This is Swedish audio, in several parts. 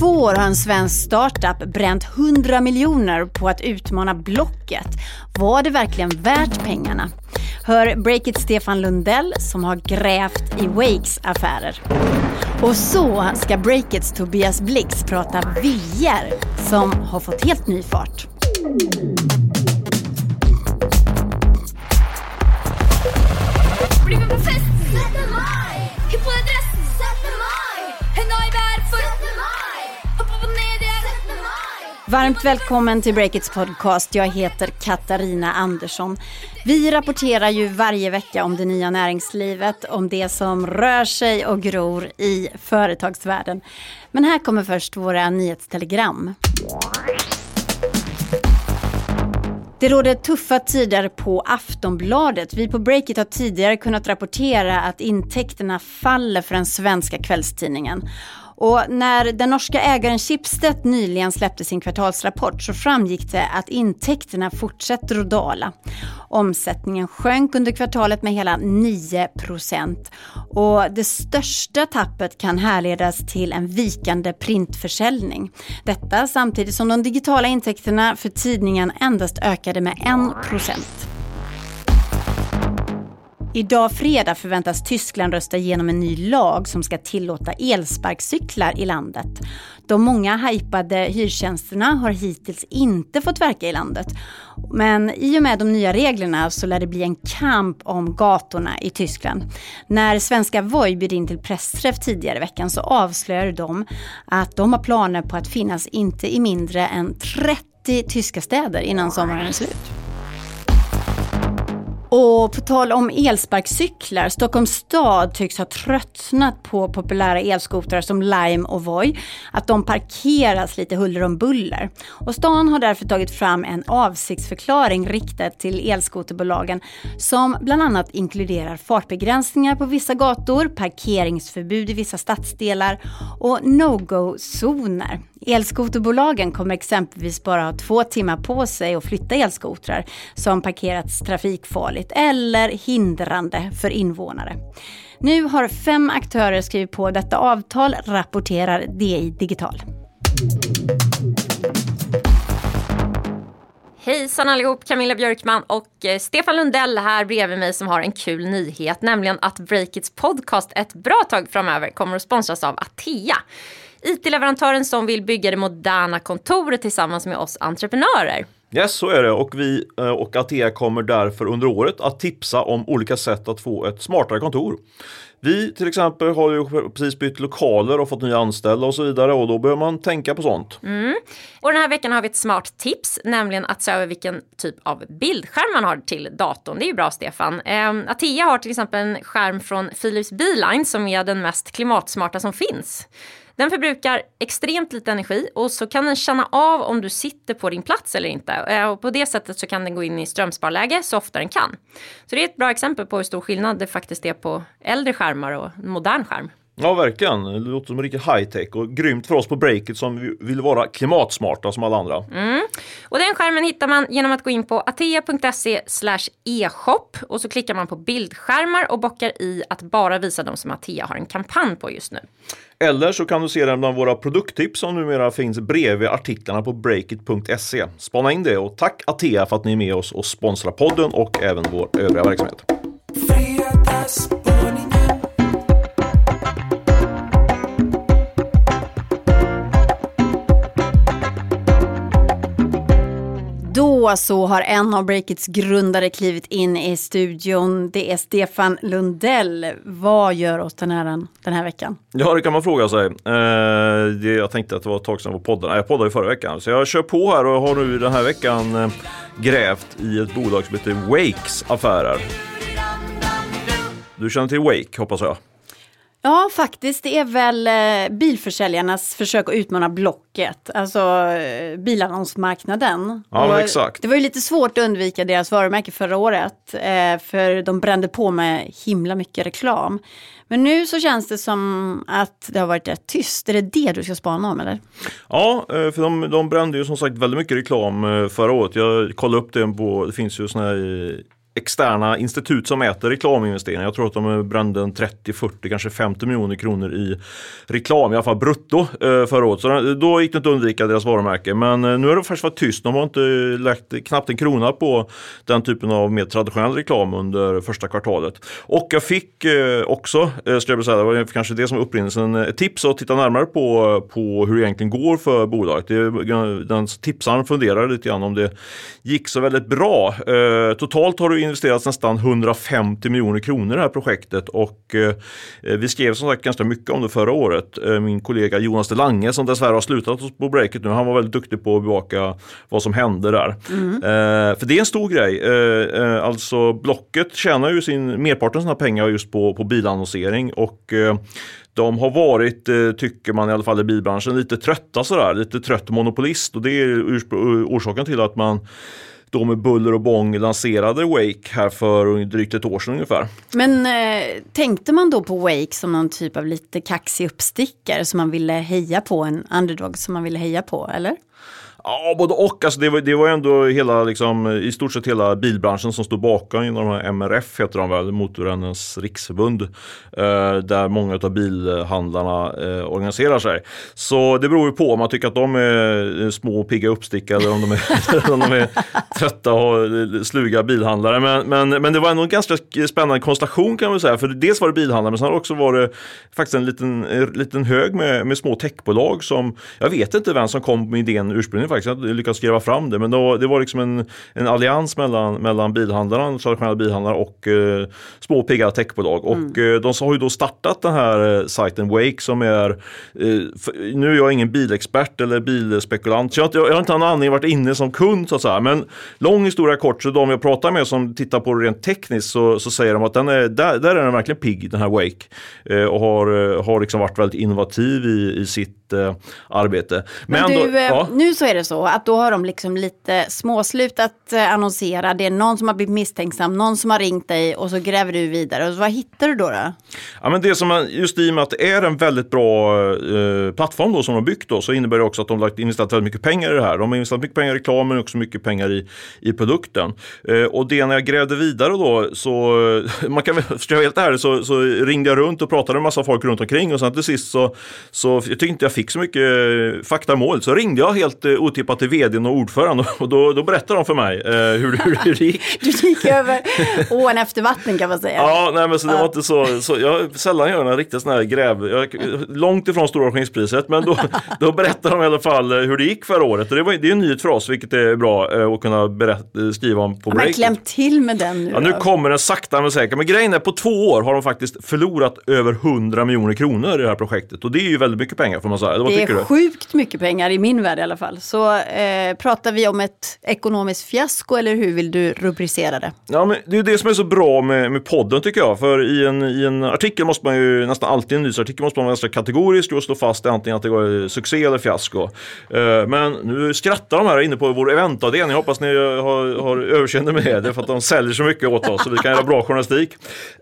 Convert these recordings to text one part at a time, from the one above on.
två år har en svensk startup bränt 100 miljoner på att utmana Blocket. Var det verkligen värt pengarna? Hör Breakit Stefan Lundell som har grävt i Wakes affärer. Och så ska Breakits Tobias Blix prata VR som har fått helt ny fart. Blir vi på fest? Varmt välkommen till Breakits podcast. Jag heter Katarina Andersson. Vi rapporterar ju varje vecka om det nya näringslivet, om det som rör sig och gror i företagsvärlden. Men här kommer först våra nyhetstelegram. Det råder tuffa tider på Aftonbladet. Vi på Breakit har tidigare kunnat rapportera att intäkterna faller för den svenska kvällstidningen. Och när den norska ägaren Schibsted nyligen släppte sin kvartalsrapport så framgick det att intäkterna fortsätter att dala. Omsättningen sjönk under kvartalet med hela 9 och det största tappet kan härledas till en vikande printförsäljning. Detta samtidigt som de digitala intäkterna för tidningen endast ökade med 1 Idag fredag förväntas Tyskland rösta igenom en ny lag som ska tillåta elsparkcyklar i landet. De många hypade hyrtjänsterna har hittills inte fått verka i landet. Men i och med de nya reglerna så lär det bli en kamp om gatorna i Tyskland. När svenska Voi bjöd in till pressträff tidigare i veckan så avslöjade de att de har planer på att finnas inte i mindre än 30 tyska städer innan sommaren är slut. Och på tal om elsparkcyklar, Stockholms stad tycks ha tröttnat på populära elskotrar som Lime och Voi. Att de parkeras lite huller om buller. Och stan har därför tagit fram en avsiktsförklaring riktad till elskoterbolagen som bland annat inkluderar fartbegränsningar på vissa gator, parkeringsförbud i vissa stadsdelar och no-go-zoner. Elskoterbolagen kommer exempelvis bara ha två timmar på sig att flytta elskotrar som parkerats trafikfarligt eller hindrande för invånare. Nu har fem aktörer skrivit på detta avtal, rapporterar DI Digital. Hejsan allihop, Camilla Björkman och eh, Stefan Lundell här bredvid mig som har en kul nyhet, nämligen att Breakits podcast ett bra tag framöver kommer att sponsras av Atea. IT-leverantören som vill bygga det moderna kontoret tillsammans med oss entreprenörer. Yes, så är det och vi eh, och Atea kommer därför under året att tipsa om olika sätt att få ett smartare kontor. Vi till exempel har ju precis bytt lokaler och fått nya anställda och så vidare och då behöver man tänka på sånt. Mm. Och den här veckan har vi ett smart tips, nämligen att se över vilken typ av bildskärm man har till datorn. Det är ju bra Stefan. Eh, Atea har till exempel en skärm från Philips Beeline som är den mest klimatsmarta som finns. Den förbrukar extremt lite energi och så kan den känna av om du sitter på din plats eller inte. Eh, och på det sättet så kan den gå in i strömsparläge så ofta den kan. Så det är ett bra exempel på hur stor skillnad det faktiskt är på äldre skärmar och modern skärm. Ja verkligen, det låter som riktigt high tech och grymt för oss på Breakit som vill vara klimatsmarta som alla andra. Mm. Och den skärmen hittar man genom att gå in på atea.se e-shop och så klickar man på bildskärmar och bockar i att bara visa de som Atea har en kampanj på just nu. Eller så kan du se den bland våra produkttips som numera finns bredvid artiklarna på breakit.se. Spana in det och tack Atea för att ni är med oss och sponsrar podden och även vår övriga verksamhet. Så har en av Breakits grundare klivit in i studion. Det är Stefan Lundell. Vad gör oss den här, den här veckan? Ja, det kan man fråga sig. Eh, det, jag tänkte att det var ett tag sedan jag var poddade. Jag poddade förra veckan. Så jag kör på här och har nu den här veckan eh, grävt i ett bolag som heter Wakes affärer. Du känner till Wake hoppas jag? Ja, faktiskt. Det är väl eh, bilförsäljarnas försök att utmana Blocket, alltså eh, bilannonsmarknaden. Ja, exakt. Det var ju lite svårt att undvika deras varumärke förra året, eh, för de brände på med himla mycket reklam. Men nu så känns det som att det har varit rätt tyst. Är det det du ska spana om eller? Ja, för de, de brände ju som sagt väldigt mycket reklam förra året. Jag kollade upp det på, det finns ju sådana här externa institut som mäter reklaminvesteringar. Jag tror att de brände 30, 40, kanske 50 miljoner kronor i reklam, i alla fall brutto eh, förra året. Så då gick det inte att undvika deras varumärke. Men eh, nu har det faktiskt varit tyst. De har inte lagt knappt en krona på den typen av mer traditionell reklam under första kvartalet. Och jag fick eh, också, skulle jag säga, det var kanske det som var upprinnelsen, ett tips att titta närmare på, på hur det egentligen går för bolaget. Den tipsaren funderade lite grann om det gick så väldigt bra. Totalt har du investerats nästan 150 miljoner kronor i det här projektet och vi skrev som sagt ganska mycket om det förra året. Min kollega Jonas de Lange som dessvärre har slutat på breaket nu. Han var väldigt duktig på att bevaka vad som hände där. Mm. Eh, för det är en stor grej. Eh, eh, alltså Blocket tjänar ju sin merparten av sina pengar just på, på bilannonsering och eh, de har varit, eh, tycker man i alla fall i bilbranschen, lite trötta sådär, lite trött monopolist och det är orsaken till att man då med buller och bång lanserade Wake här för drygt ett år sedan ungefär. Men eh, tänkte man då på Wake som någon typ av lite kaxig uppstickare som man ville heja på, en underdog som man ville heja på, eller? Ja, både och. Alltså det, var, det var ändå hela, liksom, i stort sett hela bilbranschen som stod bakom inom de här MRF, heter de väl, Motorrännens riksförbund. Eh, där många av bilhandlarna eh, organiserar sig. Så det beror ju på om man tycker att de är eh, små och pigga uppstickare eller om de är, om de är trötta och eh, sluga bilhandlare. Men, men, men det var ändå en ganska spännande konstellation kan man säga. För dels var det bilhandlare men sen också var det faktiskt en liten, en liten hög med, med små techbolag som, jag vet inte vem som kom med idén ursprungligen faktiskt inte lyckats skriva fram det. Men då, det var liksom en, en allians mellan, mellan bilhandlarna, traditionella bilhandlare och eh, små pigga techbolag. Mm. Och eh, de har ju då startat den här eh, sajten Wake som är, eh, för, nu är jag ingen bilexpert eller bilspekulant, så jag, jag, jag har inte någon anledning varit inne som kund så att säga. Men lång historia kort, så de jag pratar med som tittar på det rent tekniskt så, så säger de att den är, där, där är den verkligen pigg, den här Wake. Eh, och har, eh, har liksom varit väldigt innovativ i, i sitt eh, arbete. Men, Men du, då, ja. nu så är det så att då har de liksom lite småslutat eh, annonsera. Det är någon som har blivit misstänksam, någon som har ringt dig och så gräver du vidare. Och vad hittar du då? då? Ja, men det som man, just i och med att det är en väldigt bra eh, plattform då, som de har byggt då, så innebär det också att de har investerat väldigt mycket pengar i det här. De har investerat mycket pengar i reklam men också mycket pengar i, i produkten. Eh, och det när jag grävde vidare då så, man kan väl, vara helt ärlig, så, så ringde jag runt och pratade med massa folk runt omkring och sen till sist så, så jag tyckte inte jag fick så mycket eh, fakta i målet. Så ringde jag helt eh, otippat till vdn och ordföranden och då, då berättade de för mig eh, hur, hur, hur det gick. Du gick över ån efter vatten kan man säga. Ja, nej, men så det var inte så, så jag sällan gör några riktigt sådana här gräv, jag, långt ifrån Stora Skidpriset, men då, då berättade de i alla fall eh, hur det gick förra året. Och det, var, det är en nyhet för oss, vilket är bra eh, att kunna berätta, skriva om på break. Men kläm till med den nu Ja, nu kommer den sakta men säkert. Men grejen är, på två år har de faktiskt förlorat över 100 miljoner kronor i det här projektet. Och det är ju väldigt mycket pengar får man säga. Det är sjukt mycket pengar i min värld i alla fall. Så eh, pratar vi om ett ekonomiskt fiasko eller hur vill du rubricera det? Ja, men det är det som är så bra med, med podden tycker jag. För i en, i en artikel måste man ju, nästan alltid i en nyhetsartikel måste man vara ganska kategorisk och slå fast antingen att det går eh, succé eller fiasko. Eh, men nu skrattar de här inne på vår eventavdelning. Jag hoppas ni eh, har, har överseende med det för att de säljer så mycket åt oss så vi kan göra bra journalistik.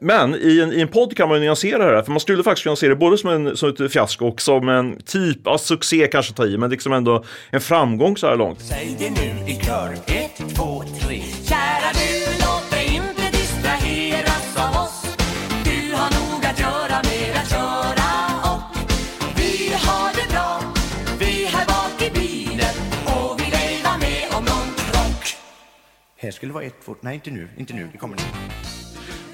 Men i en, i en podd kan man nyansera det här. För man skulle faktiskt kunna se det både som, en, som ett fiasko och som en typ av succé kanske ta i, men liksom ändå en framgång så här långt. Säg det nu i kör, ett, två, tre. Kära du, låt dig inte distraheras av oss. Du har nog att göra med att köra och vi har det bra. Vi här bak i bilen och vi lever med om någon krock. Här skulle vara ett, två, nej inte nu, inte nu, det kommer nu.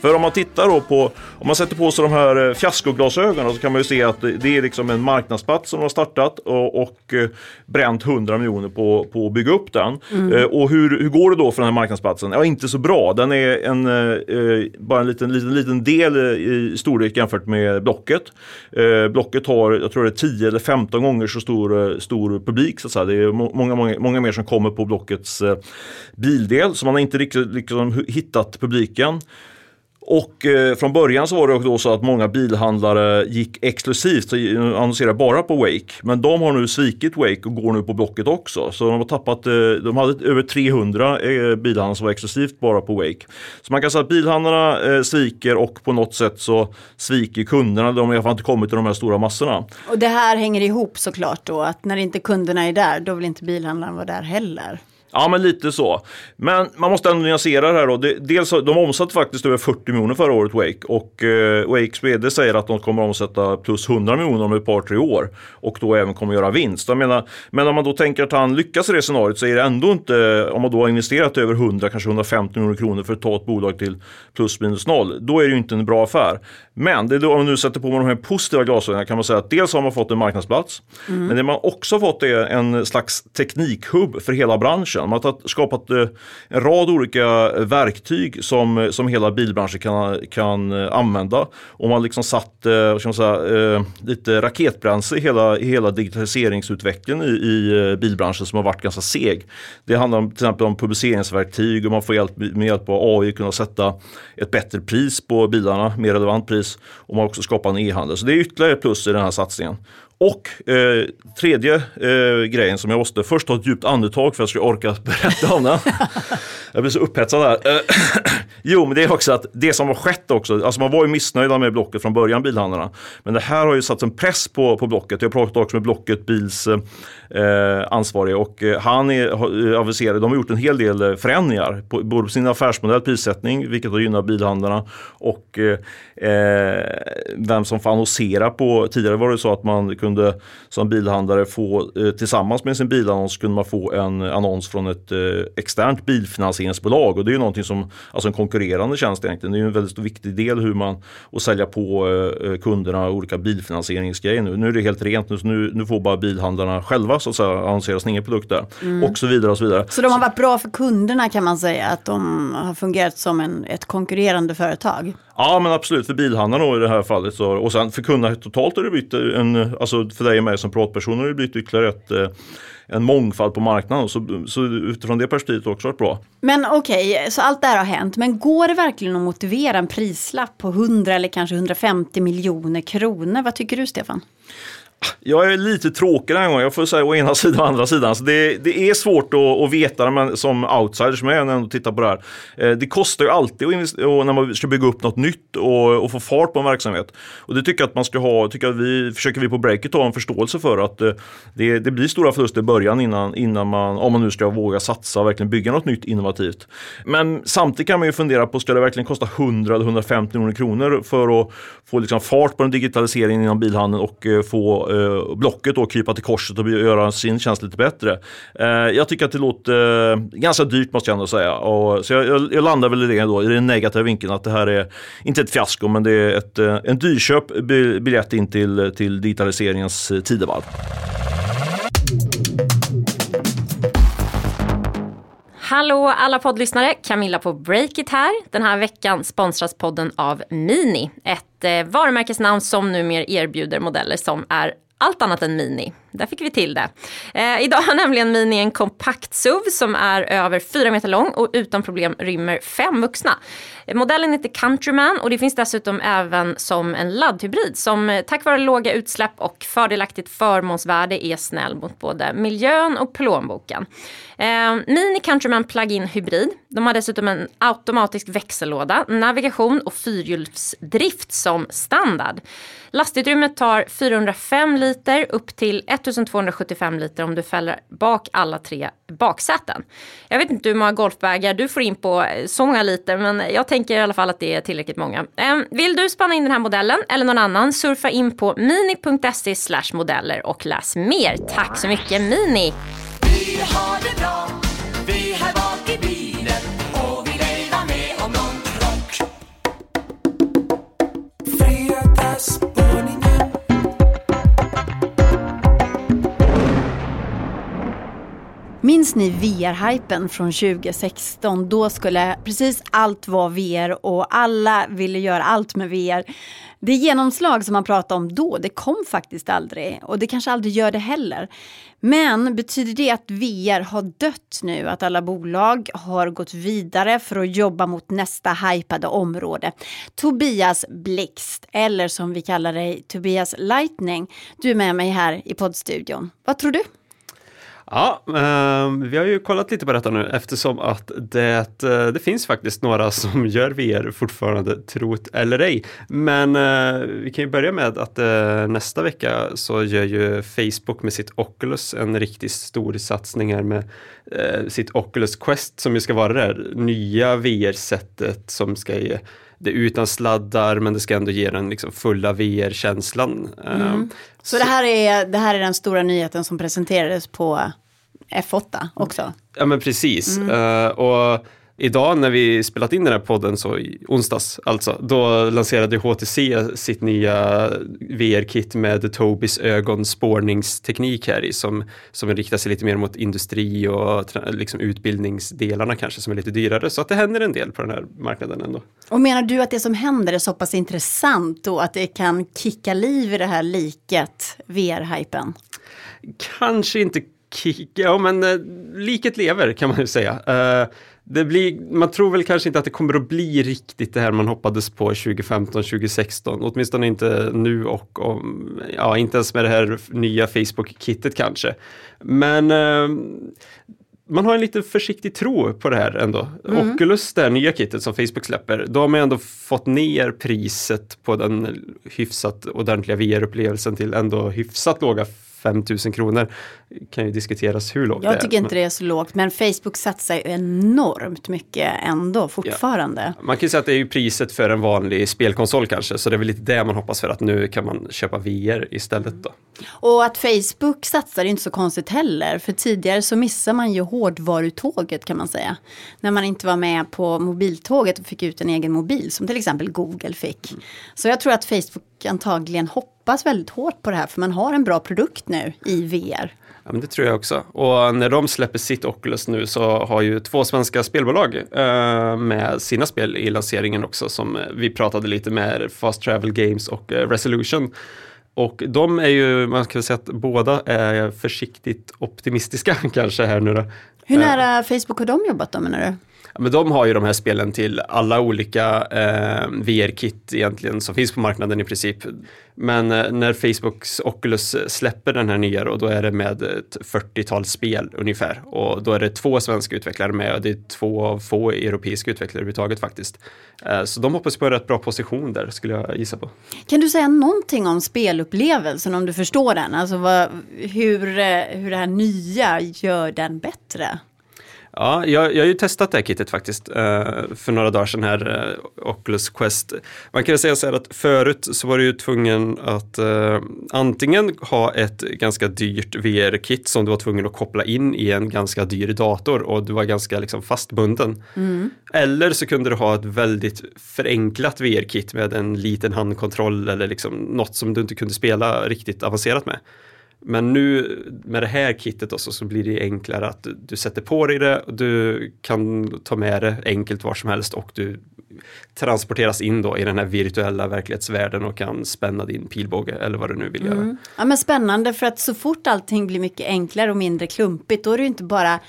För om man tittar då på, om man sätter på sig de här eh, fiaskoglasögonen så kan man ju se att det är liksom en marknadsplats som har startat och, och eh, bränt 100 miljoner på, på att bygga upp den. Mm. Eh, och hur, hur går det då för den här marknadsplatsen? Ja, inte så bra. Den är en, eh, bara en liten, liten, liten del i storlek jämfört med Blocket. Eh, Blocket har, jag tror det är 10 eller 15 gånger så stor, stor publik. Så att säga. Det är många, många, många mer som kommer på Blockets eh, bildel. Så man har inte riktigt liksom, hittat publiken. Och eh, från början så var det då så att många bilhandlare gick exklusivt och annonserade bara på Wake. Men de har nu svikit Wake och går nu på Blocket också. Så de har tappat, eh, de hade över 300 eh, bilhandlare som var exklusivt bara på Wake. Så man kan säga att bilhandlarna eh, sviker och på något sätt så sviker kunderna. De har i alla fall inte kommit till de här stora massorna. Och det här hänger ihop såklart då att när inte kunderna är där då vill inte bilhandlaren vara där heller. Ja, men lite så. Men man måste ändå nyansera det här då. Dels, de omsatte faktiskt över 40 miljoner förra året, Wake. Och eh, Wakes vd säger att de kommer att omsätta plus 100 miljoner om ett par, tre år. Och då även kommer att göra vinst. Jag menar, men om man då tänker att han lyckas i det scenariot så är det ändå inte, om man då har investerat över 100, kanske 150 miljoner kronor för att ta ett bolag till plus minus noll. Då är det ju inte en bra affär. Men det är då, om man nu sätter på med de här positiva glasögonen kan man säga att dels har man fått en marknadsplats. Mm. Men det man också fått är en slags teknikhubb för hela branschen. Man har skapat eh, en rad olika verktyg som, som hela bilbranschen kan, kan eh, använda. Och man har liksom satt eh, vad ska man säga, eh, lite raketbränsle i hela, hela digitaliseringsutvecklingen i, i eh, bilbranschen som har varit ganska seg. Det handlar om, till exempel om publiceringsverktyg och man får hjälp, med hjälp av AI kunna sätta ett bättre pris på bilarna, mer relevant pris. Och man har också skapat en e-handel. Så det är ytterligare ett plus i den här satsningen. Och eh, tredje eh, grejen som jag måste först ta ett djupt andetag för att jag ska orka berätta om den. jag blir så upphetsad här. Eh, jo, men det är också att det som har skett också, alltså man var ju missnöjda med Blocket från början, bilhandlarna. Men det här har ju satt en press på, på Blocket. Jag pratade också med Blocket Bils eh, eh ansvarige och eh, han är de har gjort en hel del förändringar, på, både på sin affärsmodell, prissättning, vilket har gynnat bilhandlarna och eh, vem som får annonsera på, tidigare var det så att man kunde som bilhandlare få eh, tillsammans med sin bilannons kunde man få en annons från ett eh, externt bilfinansieringsbolag och det är ju någonting som, alltså en konkurrerande tjänst egentligen. Det är ju en väldigt viktig del hur man, och sälja på eh, kunderna olika bilfinansieringsgrejer nu. Nu är det helt rent, nu, nu får bara bilhandlarna själva så att säga annonsera sin egen produkt där mm. och så vidare och så vidare. Så de har varit bra för kunderna kan man säga att de har fungerat som en, ett konkurrerande företag? Ja men absolut för bilhandlarna i det här fallet. Så, och sen för kunderna totalt har det blivit en, alltså för dig och mig som privatpersoner har det blivit ytterligare ett, eh, en mångfald på marknaden. Så, så utifrån det perspektivet har det också varit bra. Men okej, okay, så allt det här har hänt. Men går det verkligen att motivera en prislapp på 100 eller kanske 150 miljoner kronor? Vad tycker du Stefan? Jag är lite tråkig den här gången, jag får säga å ena sidan och andra sidan. Så det, det är svårt att, att veta men som outsider som jag är när jag tittar på det här. Eh, det kostar ju alltid att när man ska bygga upp något nytt och, och, få fart på en verksamhet. Och det tycker jag att man ska ha, tycker att vi, försöker vi på Breakit ha en förståelse för att eh, det, det blir stora förluster i början innan, innan man, om man nu ska våga satsa och verkligen bygga något nytt innovativt. Men samtidigt kan man ju fundera på, ska det verkligen kosta 100 eller 150 miljoner kronor för att få liksom fart på den digitaliseringen inom bilhandeln och eh, få eh, Blocket då krypa till korset och göra sin tjänst lite bättre. Eh, jag tycker att det låter eh, ganska dyrt måste jag ändå säga. Och, så jag, jag, jag, landar väl i det då, i den negativa vinkeln att det här är inte ett fiasko men det är ett, eh, en dyrköp biljett in till, till digitaliseringens eh, tidevarv. Hallå alla poddlyssnare, Camilla på Breakit här. Den här veckan sponsras podden av Mini, ett eh, varumärkesnamn som numera erbjuder modeller som är allt annat än Mini. Där fick vi till det. Eh, idag har nämligen Mini en kompakt SUV som är över 4 meter lång och utan problem rymmer fem vuxna. Modellen heter Countryman och det finns dessutom även som en laddhybrid som eh, tack vare låga utsläpp och fördelaktigt förmånsvärde är snäll mot både miljön och plånboken. Eh, Mini Countryman Plug-in Hybrid. De har dessutom en automatisk växellåda, navigation och fyrhjulsdrift som standard. Lastutrymmet tar 405 liter upp till 1275 liter om du fäller bak alla tre baksäten. Jag vet inte hur många golfbagar du får in på eh, så många liter men jag tänker i alla fall att det är tillräckligt många. Ehm, vill du spana in den här modellen eller någon annan surfa in på mini.se modeller och läs mer. Tack så mycket Mini! Vi har det bra, vi här bak i bilen och vi med om någon krock. Minns ni VR-hypen från 2016? Då skulle precis allt vara VR och alla ville göra allt med VR. Det genomslag som man pratade om då, det kom faktiskt aldrig och det kanske aldrig gör det heller. Men betyder det att VR har dött nu? Att alla bolag har gått vidare för att jobba mot nästa hypade område? Tobias Blixt, eller som vi kallar dig, Tobias Lightning. Du är med mig här i poddstudion. Vad tror du? Ja, eh, vi har ju kollat lite på detta nu eftersom att det, eh, det finns faktiskt några som gör VR fortfarande, trot eller ej. Men eh, vi kan ju börja med att eh, nästa vecka så gör ju Facebook med sitt Oculus en riktigt stor satsning här med eh, sitt Oculus Quest som ju ska vara det här nya VR-sättet som ska ge det är utan sladdar men det ska ändå ge den liksom fulla VR-känslan. Mm. Så det här, är, det här är den stora nyheten som presenterades på F8 också? Ja men precis. Mm. Uh, och idag när vi spelat in den här podden, så i onsdags alltså, då lanserade HTC sitt nya VR-kit med Tobis ögonspårningsteknik här i som, som riktar sig lite mer mot industri och liksom utbildningsdelarna kanske som är lite dyrare. Så att det händer en del på den här marknaden ändå. Och menar du att det som händer är så pass intressant och att det kan kicka liv i det här liket VR-hypen? Kanske inte kicka, ja men eh, liket lever kan man ju säga. Uh, det blir, man tror väl kanske inte att det kommer att bli riktigt det här man hoppades på 2015, 2016, åtminstone inte nu och om, ja, inte ens med det här nya Facebook-kittet kanske. Men eh, man har en lite försiktig tro på det här ändå. Mm. Oculus, det här nya kittet som Facebook släpper, då har man ändå fått ner priset på den hyfsat ordentliga VR-upplevelsen till ändå hyfsat låga 5000 kronor kan ju diskuteras hur lågt Jag det är. Jag tycker inte det är så lågt, men Facebook satsar ju enormt mycket ändå fortfarande. Ja. Man kan ju säga att det är ju priset för en vanlig spelkonsol kanske, så det är väl lite det man hoppas för att nu kan man köpa VR istället då. Och att Facebook satsar är inte så konstigt heller, för tidigare så missar man ju hårdvarutåget kan man säga. När man inte var med på mobiltåget och fick ut en egen mobil, som till exempel Google fick. Så jag tror att Facebook antagligen hoppas väldigt hårt på det här, för man har en bra produkt nu i VR. Ja, men det tror jag också. Och när de släpper sitt Oculus nu så har ju två svenska spelbolag eh, med sina spel i lanseringen också som vi pratade lite med, Fast Travel Games och eh, Resolution. Och de är ju, man kan säga att båda är försiktigt optimistiska kanske här nu då. Hur nära Facebook har de jobbat då menar du? Men de har ju de här spelen till alla olika eh, VR-kit egentligen som finns på marknaden i princip. Men eh, när Facebooks Oculus släpper den här nya då, då är det med ett 40-tal spel ungefär. Och då är det två svenska utvecklare med och det är två av få europeiska utvecklare överhuvudtaget faktiskt. Eh, så de hoppas på en rätt bra position där skulle jag gissa på. Kan du säga någonting om spelupplevelsen om du förstår den? Alltså vad, hur, eh, hur det här nya gör den bättre? Ja, jag, jag har ju testat det här kittet faktiskt uh, för några dagar sedan här, uh, Oculus Quest. Man kan säga så här att förut så var du ju tvungen att uh, antingen ha ett ganska dyrt VR-kit som du var tvungen att koppla in i en ganska dyr dator och du var ganska liksom fastbunden. Mm. Eller så kunde du ha ett väldigt förenklat VR-kit med en liten handkontroll eller liksom något som du inte kunde spela riktigt avancerat med. Men nu med det här kittet också så blir det enklare att du, du, sätter på dig det och du kan ta med det enkelt var som helst och du transporteras in då i den här virtuella verklighetsvärlden och kan spänna din pilbåge eller vad du nu vill mm. göra. Ja men spännande för att så fort allting blir mycket enklare och mindre klumpigt då är det ju inte bara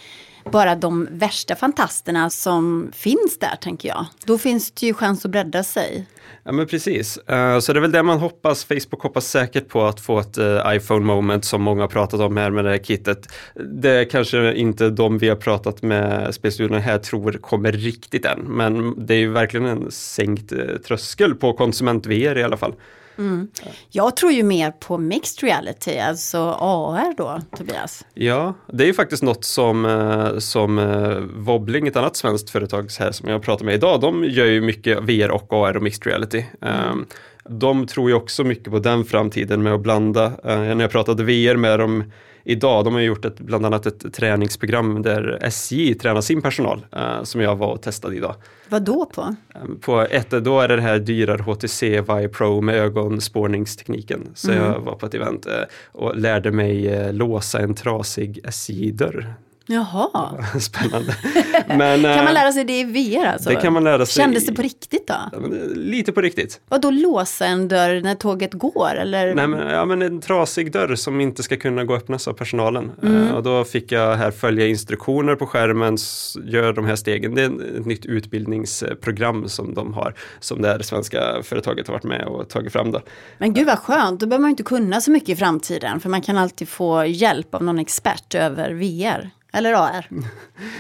bara de värsta fantasterna som finns där tänker jag. Då finns det ju chans att bredda sig. Ja men precis, eh, så det är väl det man hoppas. Facebook hoppas säkert på att få ett eh, iPhone moment som många har pratat om här med det här kittet. Det är kanske inte de vi har pratat med spelstudion här tror kommer riktigt än, men det är ju verkligen en sänkt eh, tröskel på konsument-VR i alla fall. Mm. Jag tror ju mer på mixed reality, alltså AR då, Tobias. Ja, det är ju faktiskt något som, eh, som eh, Wobbling, ett annat svenskt företag här som jag pratar med idag, de gör ju mycket VR och AR och mixed reality. Mm. Ehm, de tror ju också mycket på den framtiden med att blanda. Eh, när jag pratade VR med dem idag. De har gjort ett, bland annat ett träningsprogram där SJ tränar sin personal eh, som jag var och testade idag. Vad då på? Eh, på ett, då är det det här dyrare HTC Vive Pro med ögonspårningstekniken. Så mm. jag var på ett event eh, och lärde mig eh, låsa en trasig SJ-dörr. Jaha. Spännande. Men, Kan eh, man lära sig det i VR alltså? Det kan man lära sig Kändes det på riktigt då? eh, Lite på riktigt. Och då låsa en dörr när tåget går eller? Nej, men, ja, men en trasig dörr som inte ska kunna gå och öppnas av personalen. Mm. Eh, och då fick jag här följa instruktioner på skärmen, gör de här stegen. Det är ett nytt utbildningsprogram som de har, som det här svenska företaget har varit med och tagit fram. Då. Men gud vad skönt, då behöver man inte kunna så mycket i framtiden för man kan alltid få hjälp av någon expert över VR. Eller AR.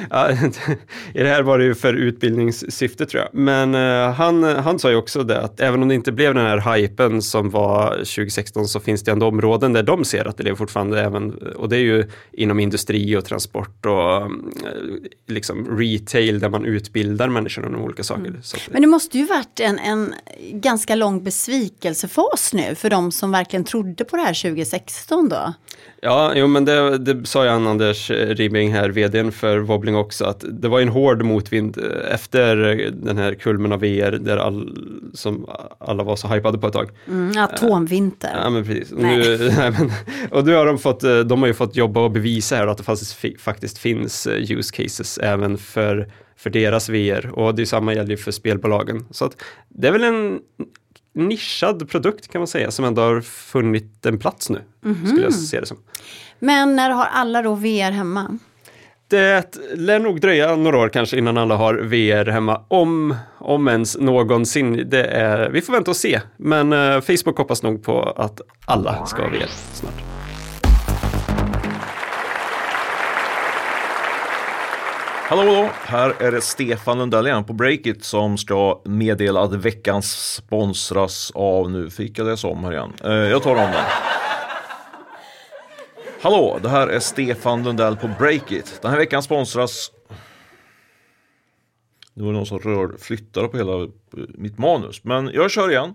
Ja, I det här var det ju för utbildningssyfte tror jag. Men eh, han, han sa ju också det att även om det inte blev den här hypen som var 2016 så finns det ändå områden där de ser att det lever fortfarande även, och det är ju inom industri och transport och eh, liksom retail där man utbildar människor om olika saker. Så att, Men det måste ju varit en, en ganska lång besvikelsefas nu för de som verkligen trodde på det här 2016 då. Ja, jo, men det, det sa ju han Anders Ribbing här, vdn för Wobbling också, att det var en hård motvind eh, efter den här kulmen av VR där all, som alla var så hypade på ett tag. Mm, atomvinter. Ja men precis. Och Nej. Nu, nej, men, och nu har de fått, eh, de har ju fått jobba och bevisa här att det faktiskt, faktiskt finns eh, use cases även för, för deras VR och det samma gäller ju för spelbolagen. Så att det är väl en nischad produkt kan man säga som ändå har funnit en plats nu, skulle jag se det som. Men när har alla då VR hemma? Det lär nog dröja några år kanske innan alla har VR hemma, om, om ens någonsin. Det är, vi får vänta och se, men eh, Facebook hoppas nog på att alla ska ha VR snart. Hallå, hallå! Här är det Stefan Lundell igen på Breakit som ska meddela att veckans sponsras av, nu fick jag det om här igen. Eh, jag tar om den. Hallå, det här är Stefan Lundell på Breakit. Den här veckan sponsras... Nu var det någon som rör, flyttade på hela eh, mitt manus, men jag kör igen.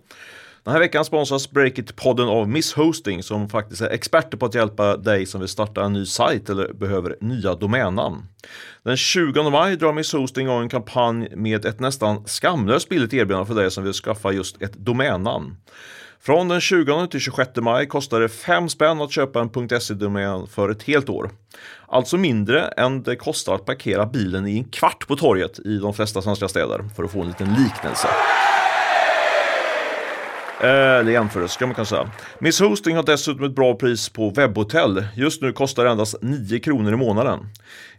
Den här veckan sponsras Breakit-podden av Miss Hosting som faktiskt är experter på att hjälpa dig som vill starta en ny sajt eller behöver nya domännamn. Den 20 maj drar Miss Hosting igång en kampanj med ett nästan skamlöst billigt erbjudande för dig som vill skaffa just ett domännamn. Från den 20 till 26 maj kostar det 5 spänn att köpa en .se-domän för ett helt år. Alltså mindre än det kostar att parkera bilen i en kvart på torget i de flesta svenska städer för att få en liten liknelse. Eh, eller jämförelse ska man kunna säga. Miss Hosting har dessutom ett bra pris på webbhotell. Just nu kostar det endast 9 kronor i månaden.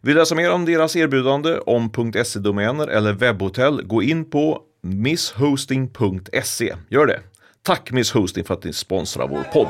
Vill läsa mer om deras erbjudande om .se-domäner eller webbhotell, gå in på misshosting.se. Gör det. Tack Miss Hosting för att ni sponsrar vår podd.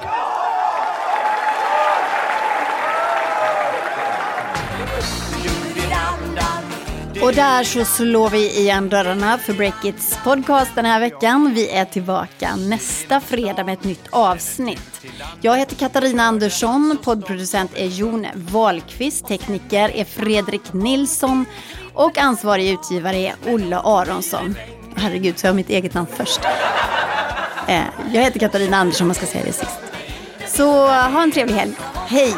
Och där så slår vi igen dörrarna för Breakits podcast den här veckan. Vi är tillbaka nästa fredag med ett nytt avsnitt. Jag heter Katarina Andersson, poddproducent är Jon Wahlqvist, tekniker är Fredrik Nilsson och ansvarig utgivare är Olle Aronsson. Herregud, så jag har mitt eget namn först. Eh, jag heter Katarina Andersson, man ska säga det sist. Så ha en trevlig helg. Hej!